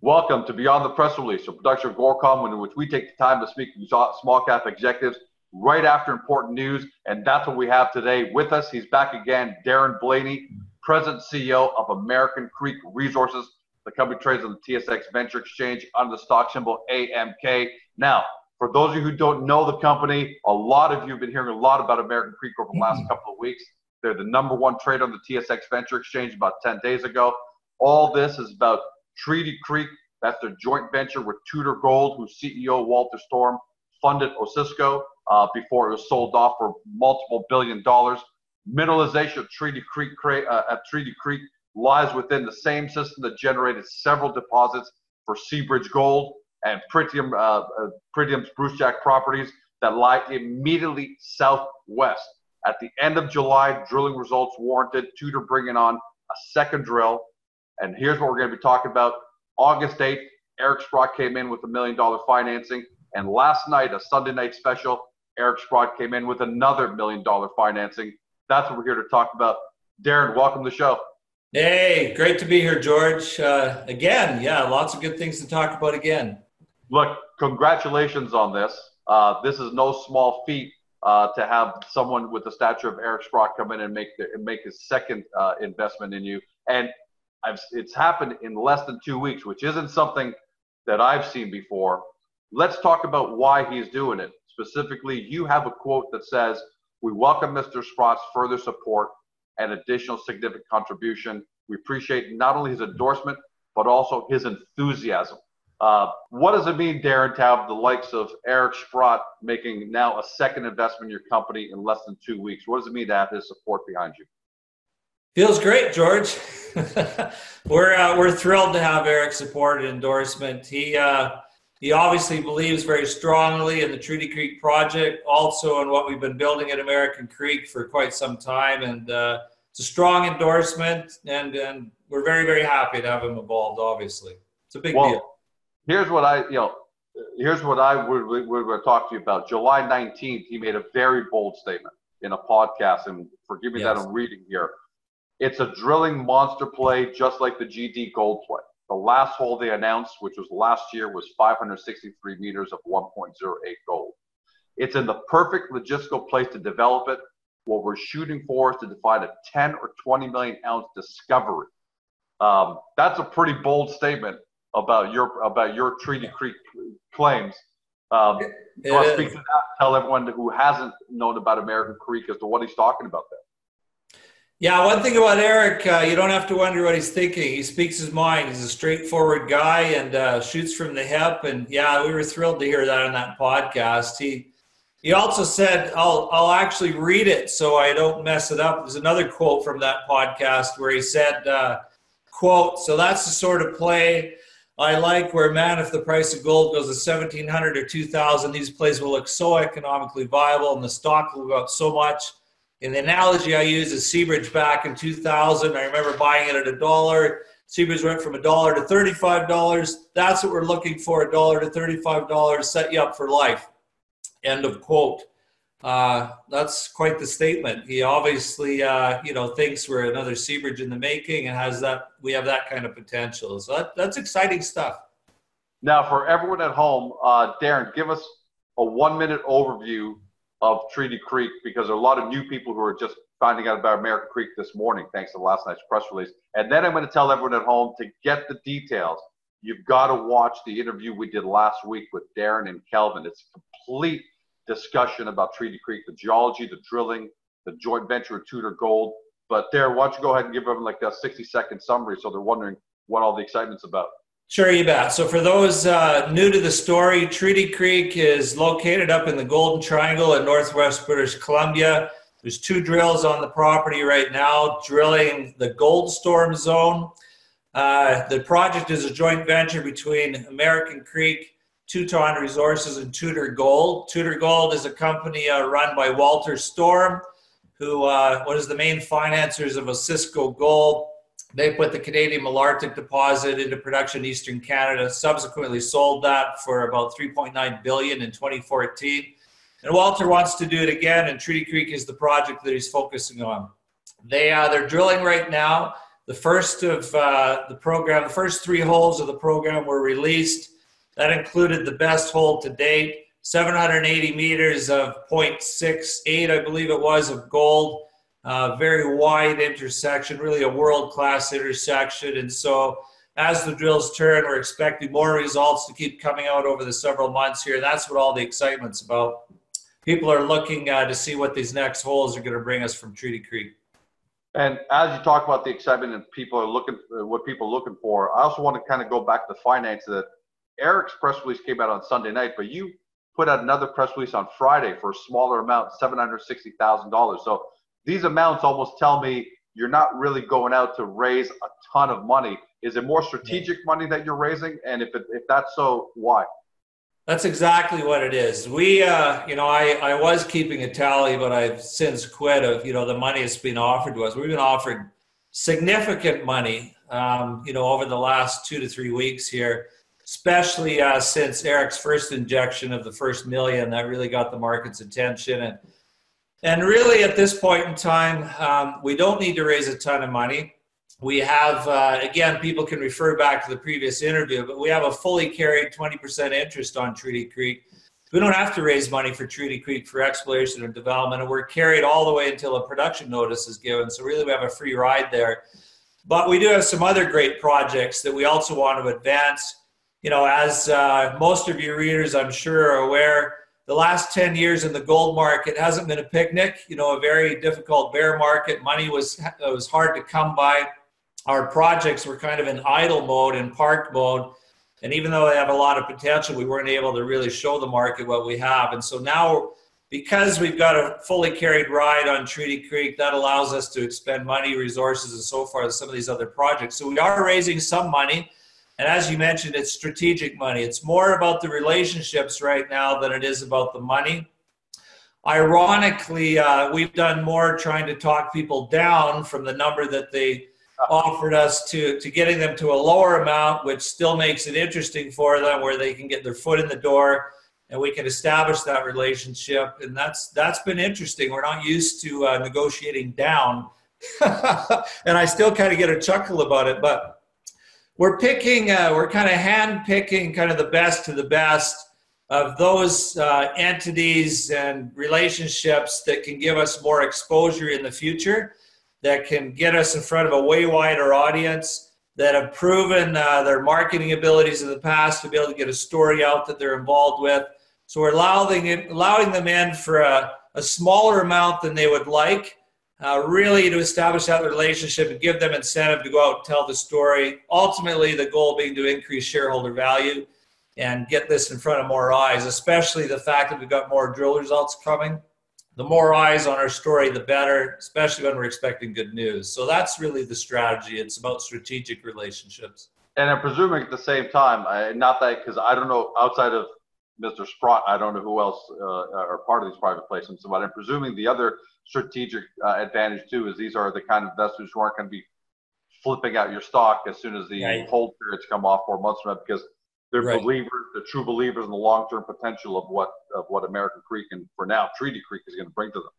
Welcome to Beyond the Press Release, a production of Agoracom, in which we take the time to speak to small cap executives right after important news. And that's what we have today with us. He's back again, Darren Blaney, President CEO of American Creek Resources. The company trades on the TSX Venture Exchange under the stock symbol AMK. Now, for those of you who don't know the company, a lot of you have been hearing a lot about American Creek over the last mm-hmm. couple of weeks. They're the number one trade on the TSX Venture Exchange about 10 days ago. All this is about Treaty Creek, that's their joint venture with Tudor Gold, whose CEO Walter Storm funded Osisko uh, before it was sold off for multiple billion dollars. Mineralization of Treaty Creek uh, at Treaty Creek lies within the same system that generated several deposits for Seabridge Gold and Pretium, uh, uh, Pretium's Brucejack properties that lie immediately southwest. At the end of July, drilling results warranted Tudor bringing on a second drill and here's what we're going to be talking about. August 8th, Eric Sprott came in with a million dollar financing. And last night, a Sunday night special, Eric Sprott came in with another million dollar financing. That's what we're here to talk about. Darren, welcome to the show. Hey, great to be here, George. Uh, again, yeah, lots of good things to talk about again. Look, congratulations on this. Uh, this is no small feat uh, to have someone with the stature of Eric Sprott come in and make the, and make his second uh, investment in you. And I've, it's happened in less than two weeks, which isn't something that I've seen before. Let's talk about why he's doing it. Specifically, you have a quote that says, We welcome Mr. Sprott's further support and additional significant contribution. We appreciate not only his endorsement, but also his enthusiasm. Uh, what does it mean, Darren, to have the likes of Eric Sprott making now a second investment in your company in less than two weeks? What does it mean to have his support behind you? Feels great, George. we're uh, we're thrilled to have Eric's support and endorsement. He uh, he obviously believes very strongly in the Treaty Creek project, also in what we've been building at American Creek for quite some time, and uh, it's a strong endorsement. And and we're very very happy to have him involved. Obviously, it's a big well, deal. Here's what I you know. Here's what I would we're going to talk to you about. July 19th, he made a very bold statement in a podcast, and forgive me yes. that I'm reading here it's a drilling monster play, just like the GT Gold play. The last hole they announced, which was last year, was 563 meters of 1.08 gold. It's in the perfect logistical place to develop it. What we're shooting for is to define a 10 or 20 million ounce discovery. Um, that's a pretty bold statement about your about your Treaty Creek claims. Um, you want to speak to that? Tell everyone who hasn't known about American Creek as to what he's talking about there. Yeah, one thing about Eric, uh, you don't have to wonder what he's thinking. He speaks his mind. He's a straightforward guy and uh, shoots from the hip. And yeah, we were thrilled to hear that on that podcast. He he also said, "I'll I'll actually read it so I don't mess it up." There's another quote from that podcast where he said, uh, "quote So that's the sort of play." I like where, man, if the price of gold goes to 1700 or 2000, these plays will look so economically viable and the stock will go up so much and the analogy I use is Seabridge back in 2000. I remember buying it at a dollar. Seabridge went from a dollar to $35. That's what we're looking for a dollar to $35, set you up for life. End of quote. Uh, that's quite the statement. He obviously, uh, you know, thinks we're another Seabridge in the making and has that, we have that kind of potential. So that, that's exciting stuff. Now, for everyone at home, uh, Darren, give us a one minute overview of Treaty Creek because there are a lot of new people who are just finding out about American Creek this morning, thanks to last night's press release. And then I'm going to tell everyone at home to get the details. You've got to watch the interview we did last week with Darren and Kelvin. It's a complete discussion about Treaty Creek, the geology, the drilling, the joint venture with Tudor Gold. But Darren, why don't you go ahead and give them like a 60 second summary so they're wondering what all the excitement's about. Sure, you bet. So, for those uh, new to the story, Treaty Creek is located up in the Golden Triangle in northwest British Columbia. There's two drills on the property right now, drilling the Goldstorm Zone. Uh, the project is a joint venture between American Creek, Teuton Resources, and Tudor Gold. Tudor Gold is a company uh, run by Walter Storm, who uh, was the main financiers of Osisko Gold they put the Canadian Malartic deposit into production in Eastern Canada, subsequently sold that for about 3.9 billion in 2014. And Walter wants to do it again, and Treaty Creek is the project that he's focusing on. They uh, they're drilling right now. The first of uh, the program, the first three holes of the program were released. That included the best hole to date, 780 meters of 0.68, I believe it was, of gold uh, very wide intersection, really a world class intersection. And so, as the drills turn, we're expecting more results to keep coming out over the several months here. That's what all the excitement's about. People are looking uh, to see what these next holes are going to bring us from Treaty Creek. And as you talk about the excitement and people are looking, uh, what people are looking for, I also want to kind of go back to finance. That Eric's press release came out on Sunday night, but you put out another press release on Friday for a smaller amount, seven hundred sixty thousand dollars. So these amounts almost tell me you're not really going out to raise a ton of money. Is it more strategic money that you're raising? And if, it, if that's so, why? That's exactly what it is. We, uh, you know, I, I was keeping a tally, but I've since quit of, you know, the money that's been offered to us. We've been offered significant money, um, you know, over the last two to three weeks here, especially uh, since Eric's first injection of the first million that really got the market's attention. And and really, at this point in time, um, we don't need to raise a ton of money. We have, uh, again, people can refer back to the previous interview, but we have a fully carried 20% interest on Treaty Creek. We don't have to raise money for Treaty Creek for exploration and development, and we're carried all the way until a production notice is given. So, really, we have a free ride there. But we do have some other great projects that we also want to advance. You know, as uh, most of your readers, I'm sure, are aware, the last 10 years in the gold market hasn't been a picnic you know a very difficult bear market. Money was was hard to come by. Our projects were kind of in idle mode in park mode. And even though they have a lot of potential we weren't able to really show the market what we have. And so now because we've got a fully carried ride on treaty creek that allows us to expend money resources and so forth some of these other projects. So we are raising some money and as you mentioned, it's strategic money. It's more about the relationships right now than it is about the money. Ironically, uh, we've done more trying to talk people down from the number that they offered us to, to getting them to a lower amount, which still makes it interesting for them where they can get their foot in the door and we can establish that relationship. And that's, that's been interesting. We're not used to uh, negotiating down. and I still kind of get a chuckle about it, but we're picking, uh, we're kind of hand picking kind of the best to the best of those uh, entities and relationships that can give us more exposure in the future, that can get us in front of a way wider audience, that have proven uh, their marketing abilities in the past to be able to get a story out that they're involved with. So we're allowing, allowing them in for a, a smaller amount than they would like uh, really to establish that relationship and give them incentive to go out and tell the story. Ultimately, the goal being to increase shareholder value and get this in front of more eyes, especially the fact that we've got more drill results coming. The more eyes on our story, the better, especially when we're expecting good news. So that's really the strategy. It's about strategic relationships. And I'm presuming at the same time, I, not that because I don't know outside of Mr. Sprott, I don't know who else uh, are part of these private placements, but I'm presuming the other strategic uh, advantage too is these are the kind of investors who aren't going to be flipping out your stock as soon as the right. hold periods come off four months from now because they're right. believers, they're true believers in the long-term potential of what of what American Creek and for now Treaty Creek is going to bring to them.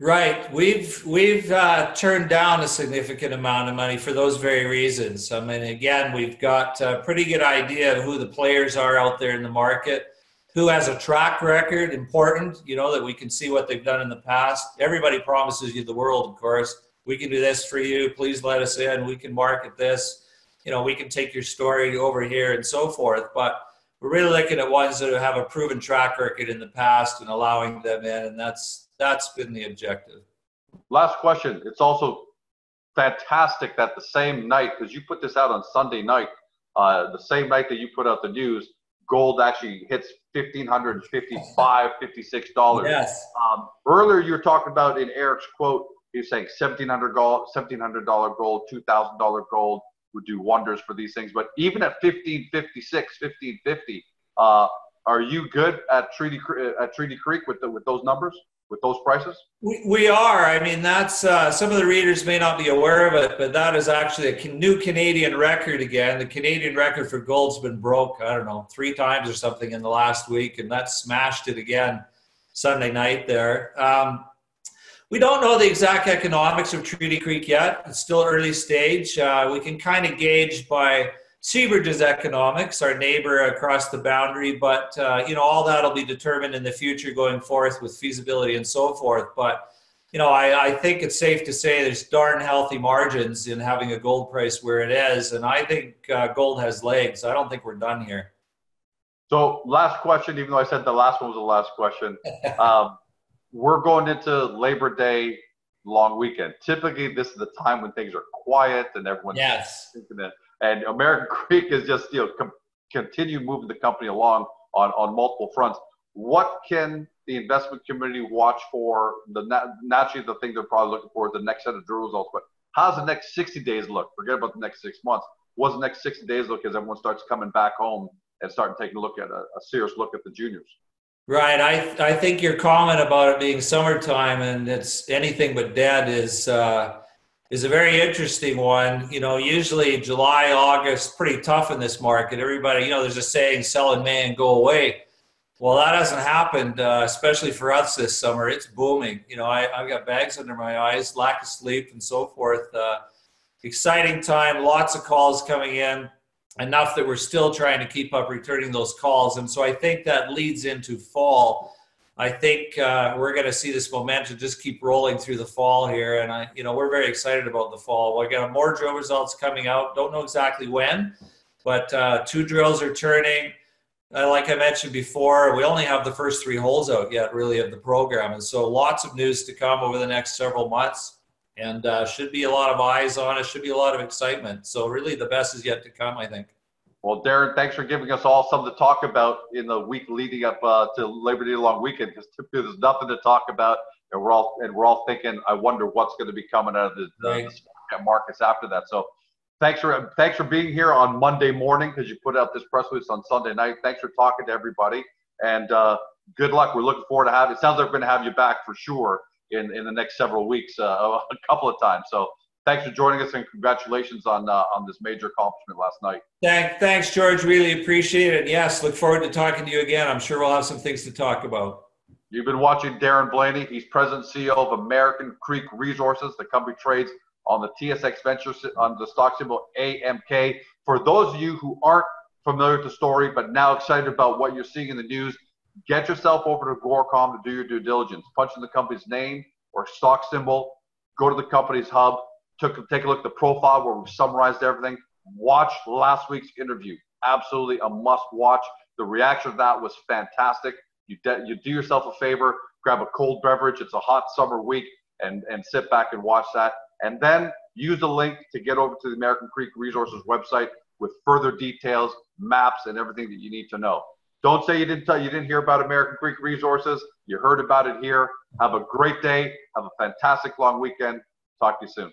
Right. We've we've uh, turned down a significant amount of money for those very reasons. I mean, again, we've got a pretty good idea of who the players are out there in the market who has a track record important you know that we can see what they've done in the past. Everybody promises you the world of course. We can do this for you. Please let us in. We can market this. You know we can take your story over here and so forth. But we're really looking at ones that have a proven track record in the past and allowing them in and that's that's been the objective. Last question. It's also fantastic that the same night because you put this out on sunday night uh, the same night that you put out the news, gold actually hits fifteen hundred fifty-five, fifty-six dollars. Yes. Um, earlier, you were talking about in Eric's quote, he was saying seventeen hundred gold, seventeen hundred dollar gold, two thousand dollar gold would do wonders for these things. But even at fifteen fifty-six, fifteen fifty, uh, are you good at Treaty at Treaty Creek with the, with those numbers? With those prices? We, we are. I mean, that's uh, some of the readers may not be aware of it, but that is actually a new Canadian record again. The Canadian record for gold's been broke, I don't know, three times or something in the last week, and that smashed it again Sunday night there. Um, we don't know the exact economics of Treaty Creek yet. It's still early stage. Uh, we can kind of gauge by Seabridge's economics, our neighbor across the boundary, but uh, you know all that'll be determined in the future going forth with feasibility and so forth. But you know, I, I think it's safe to say there's darn healthy margins in having a gold price where it is, and I think uh, gold has legs. I don't think we're done here. So, last question, even though I said the last one was the last question, um, we're going into Labor Day long weekend. Typically, this is the time when things are quiet and everyone's yes. thinking that and American Creek is just you know com- continue moving the company along on on multiple fronts. What can the investment community watch for? The naturally the thing they're probably looking for is the next set of drill results. But how's the next 60 days look? Forget about the next six months. What's the next 60 days look as everyone starts coming back home and starting taking a look at a, a serious look at the juniors? Right. I I think your comment about it being summertime and it's anything but dead is. Uh, is a very interesting one. You know, usually July, August, pretty tough in this market. Everybody, you know, there's a saying, sell in May and go away. Well, that hasn't happened, uh, especially for us this summer. It's booming. You know, I, have got bags under my eyes, lack of sleep, and so forth. Uh, exciting time, lots of calls coming in, enough that we're still trying to keep up returning those calls. And so I think that leads into fall I think uh, we're going to see this momentum just keep rolling through the fall here, and I, you know, we're very excited about the fall. We got more drill results coming out. Don't know exactly when, but uh, two drills are turning. Uh, like I mentioned before, we only have the first three holes out yet, really, of the program, and so lots of news to come over the next several months, and uh, should be a lot of eyes on it. Should be a lot of excitement. So really, the best is yet to come, I think. Well, Darren, thanks for giving us all something to talk about in the week leading up uh, to Labor Day long weekend because typically there's nothing to talk about, and we're all and we're all thinking, I wonder what's going to be coming out of the, right. the markets after that. So, thanks for thanks for being here on Monday morning because you put out this press release on Sunday night. Thanks for talking to everybody, and uh, good luck. We're looking forward to having. It sounds like we're going to have you back for sure in in the next several weeks, uh, a couple of times. So thanks for joining us and congratulations on uh, on this major accomplishment last night. Thank, thanks, George. Really appreciate it. Yes, look forward to talking to you again. I'm sure we'll have some things to talk about. You've been watching Darren Blaney. He's president CEO of American Creek Resources. The company trades on the TSX Venture on the stock symbol AMK. For those of you who aren't familiar with the story but now excited about what you're seeing in the news, get yourself over to Agoracom to do your due diligence. Punch in the company's name or stock symbol. Go to the company's hub took take a look at the profile where we summarized everything. Watch last week's interview. Absolutely a must watch. The reaction of that was fantastic. You de- you do yourself a favor, grab a cold beverage. It's a hot summer week, and and sit back and watch that. And then use the link to get over to the American Creek Resources website with further details, maps, and everything that you need to know. Don't say you didn't tell, you didn't hear about American Creek Resources. You heard about it here. Have a great day. Have a fantastic long weekend. Talk to you soon.